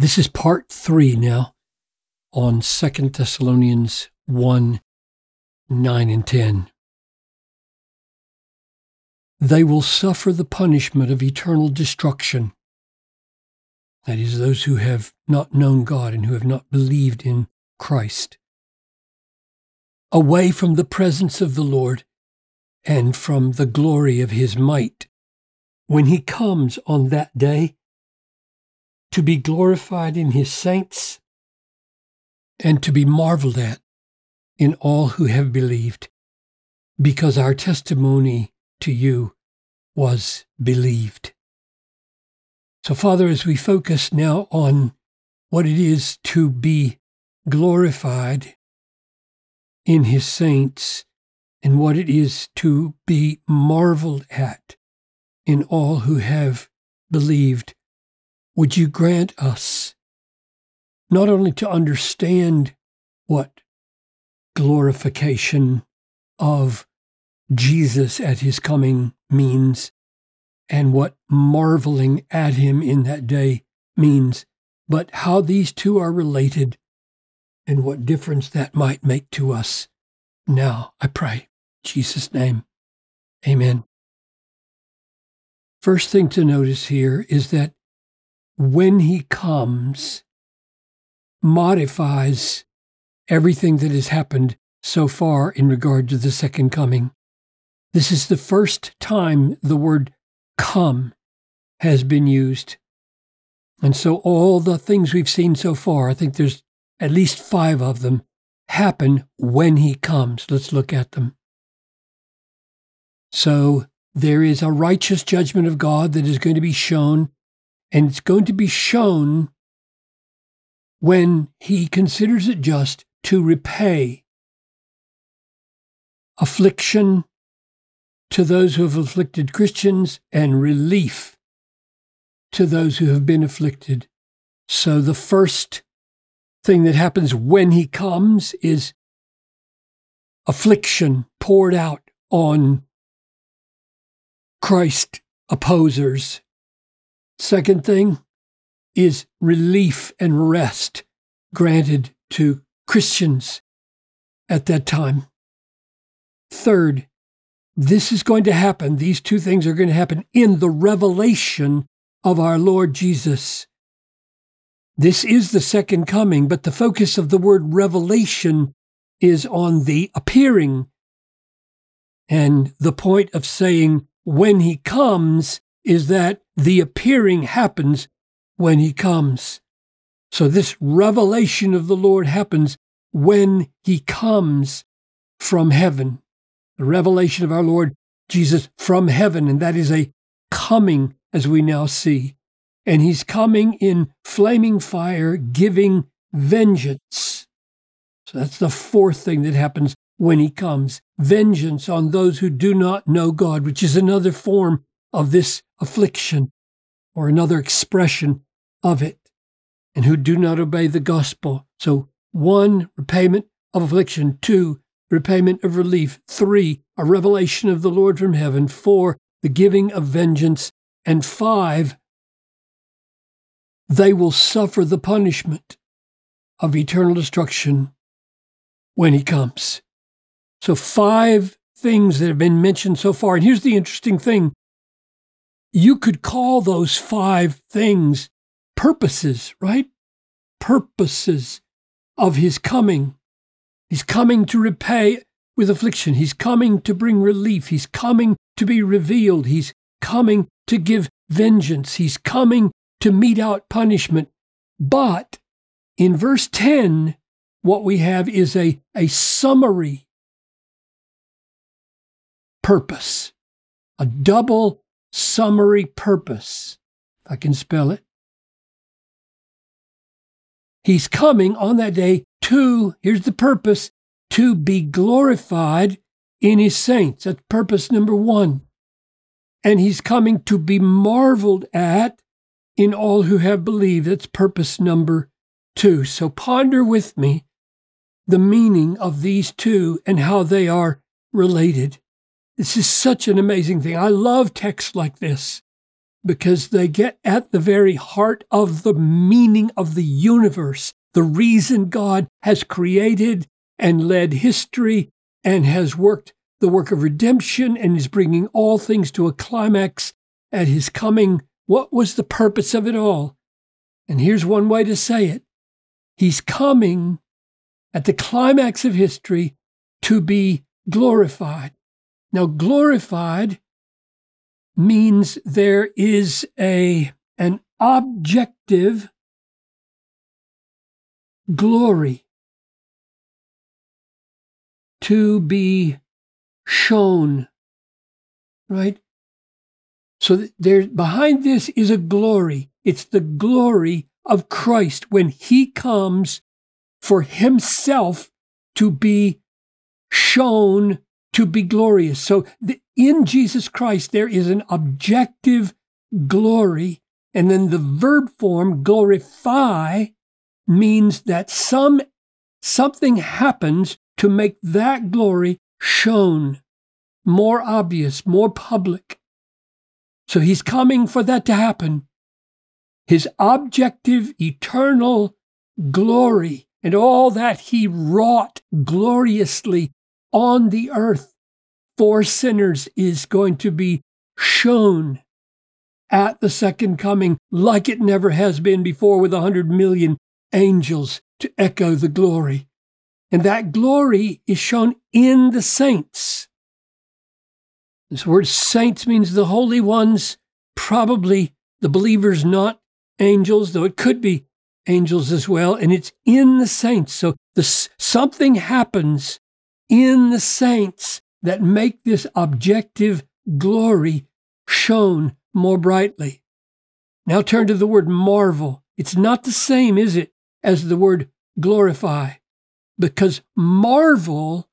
This is part three now on Second Thessalonians 1 9 and 10. They will suffer the punishment of eternal destruction. That is, those who have not known God and who have not believed in Christ. Away from the presence of the Lord and from the glory of his might. When he comes on that day, to be glorified in his saints, and to be marveled at in all who have believed, because our testimony to you was believed. So, Father, as we focus now on what it is to be glorified in his saints and what it is to be marveled at in all who have believed, would you grant us not only to understand what glorification of Jesus at his coming means and what marveling at him in that day means, but how these two are related and what difference that might make to us now, I pray. Jesus' name, amen. First thing to notice here is that when he comes, modifies everything that has happened so far in regard to the second coming. This is the first time the word come has been used. And so all the things we've seen so far, I think there's at least five of them, happen when he comes. Let's look at them. So there is a righteous judgment of God that is going to be shown and it's going to be shown when he considers it just to repay affliction to those who have afflicted Christians and relief to those who have been afflicted. So the first thing that happens when he comes is affliction poured out on Christ opposers Second thing is relief and rest granted to Christians at that time. Third, this is going to happen. These two things are going to happen in the revelation of our Lord Jesus. This is the second coming, but the focus of the word revelation is on the appearing. And the point of saying when he comes is that the appearing happens when he comes. So this revelation of the Lord happens when he comes from heaven. The revelation of our Lord Jesus from heaven, and that is a coming as we now see. And he's coming in flaming fire, giving vengeance. So that's the fourth thing that happens when he comes vengeance on those who do not know God, which is another form of this affliction or another expression of it, and who do not obey the gospel. So, one, repayment of affliction, two, repayment of relief, three, a revelation of the Lord from heaven, four, the giving of vengeance, and five, they will suffer the punishment of eternal destruction when he comes. So, five things that have been mentioned so far. And here's the interesting thing you could call those five things purposes, right? Purposes of his coming. He's coming to repay with affliction. He's coming to bring relief. He's coming to be revealed. He's coming to give vengeance. He's coming to mete out punishment. But in verse 10, what we have is a, a summary purpose, a double summary purpose, if I can spell it. He's coming on that day to, here's the purpose, to be glorified in his saints. That's purpose number one. And he's coming to be marveled at in all who have believed. That's purpose number two. So ponder with me the meaning of these two and how they are related. This is such an amazing thing. I love texts like this because they get at the very heart of the meaning of the universe, the reason God has created and led history and has worked the work of redemption and is bringing all things to a climax at his coming. What was the purpose of it all? And here's one way to say it He's coming at the climax of history to be glorified. Now, glorified means there is a, an objective glory to be shown, right? So there, behind this is a glory. It's the glory of Christ when he comes for himself to be shown to be glorious. So the, in Jesus Christ, there is an objective glory. And then the verb form, glorify, means that some something happens to make that glory shown, more obvious, more public. So he's coming for that to happen. His objective, eternal glory and all that he wrought gloriously on the earth for sinners is going to be shown at the second coming like it never has been before with a hundred million angels to echo the glory. And that glory is shown in the saints. This word saints means the holy ones, probably the believers, not angels, though it could be angels as well. And it's in the saints. So the, something happens in the saints that make this objective glory shown more brightly. Now turn to the word marvel. It's not the same, is it, as the word glorify? because marvel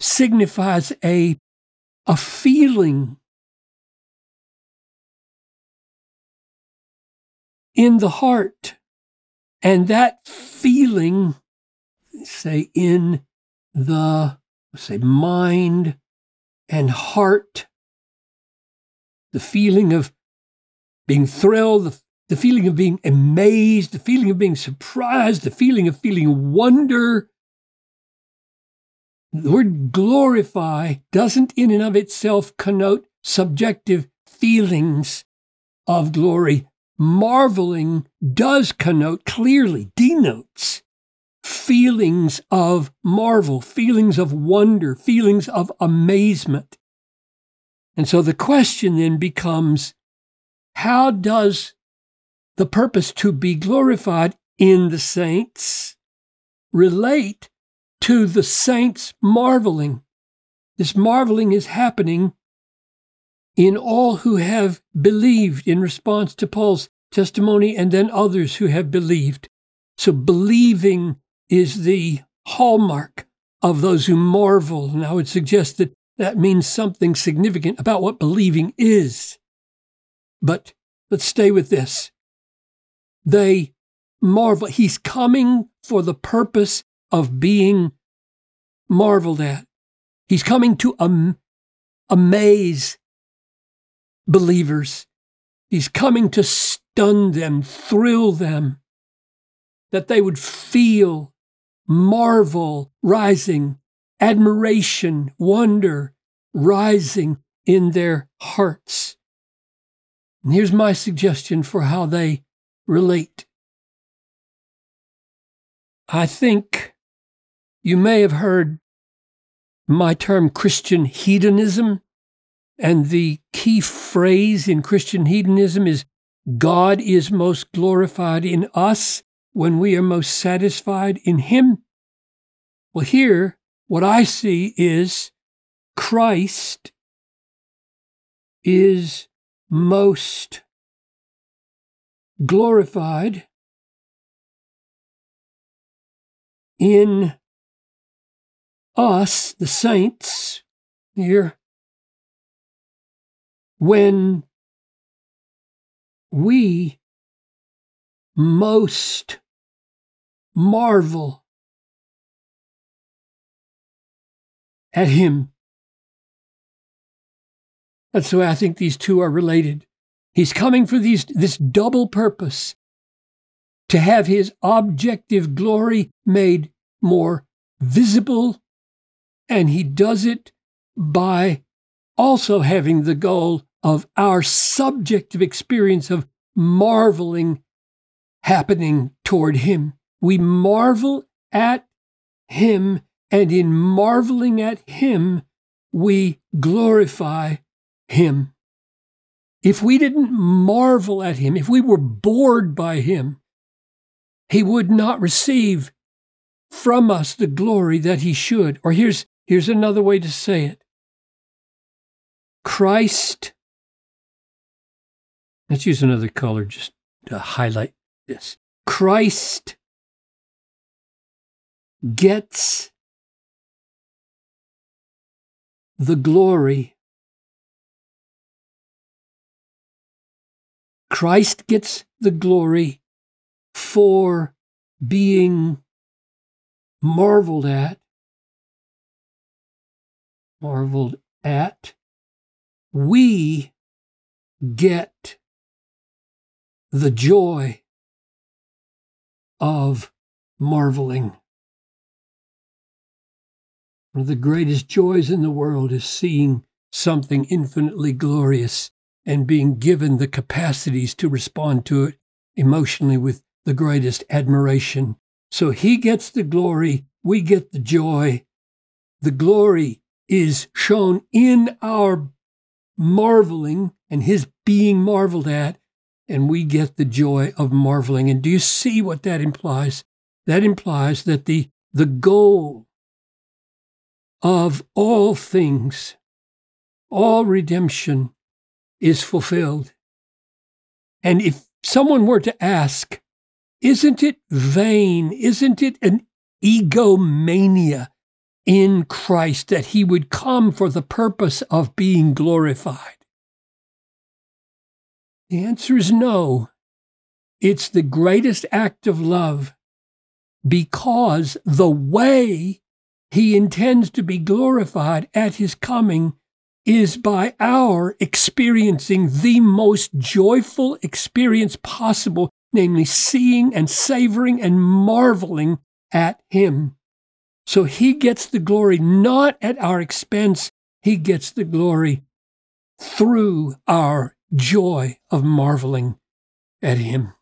signifies a, a feeling in the heart. And that feeling, say, in the say mind and heart, the feeling of being thrilled, the, the feeling of being amazed, the feeling of being surprised, the feeling of feeling wonder, the word glorify doesn't in and of itself connote subjective feelings of glory. Marveling does connote clearly, denotes feelings of marvel, feelings of wonder, feelings of amazement. And so the question then becomes how does the purpose to be glorified in the saints relate to the saints marveling. This marveling is happening in all who have believed in response to Paul's testimony and then others who have believed. So believing is the hallmark of those who marvel. And I would suggest that that means something significant about what believing is. But let's stay with this. They marvel. He's coming for the purpose of being marveled at. He's coming to am- amaze believers. He's coming to stun them, thrill them, that they would feel marvel rising, admiration, wonder rising in their hearts. And here's my suggestion for how they relate. I think you may have heard my term Christian hedonism, and the key phrase in Christian hedonism is God is most glorified in us when we are most satisfied in Him. Well, here, what I see is Christ is most glorified in us, the saints, here, when we most marvel at Him. That's the way I think these two are related. He's coming for these, this double purpose to have his objective glory made more visible, and he does it by also having the goal of our subjective experience of marveling happening toward him. We marvel at him, and in marveling at him, we glorify him. If we didn't marvel at him, if we were bored by him, he would not receive from us the glory that he should. Or here's, here's another way to say it Christ, let's use another color just to highlight this. Christ gets the glory. Christ gets the glory for being marveled at, marveled at. We get the joy of marveling. One of the greatest joys in the world is seeing something infinitely glorious and being given the capacities to respond to it emotionally with the greatest admiration. So he gets the glory, we get the joy. The glory is shown in our marveling and his being marveled at, and we get the joy of marveling. And do you see what that implies? That implies that the, the goal of all things, all redemption is fulfilled. And if someone were to ask, isn't it vain? Isn't it an egomania in Christ that he would come for the purpose of being glorified? The answer is no. It's the greatest act of love because the way he intends to be glorified at his coming is by our experiencing the most joyful experience possible, namely seeing and savoring and marveling at him. So he gets the glory not at our expense, he gets the glory through our joy of marveling at him.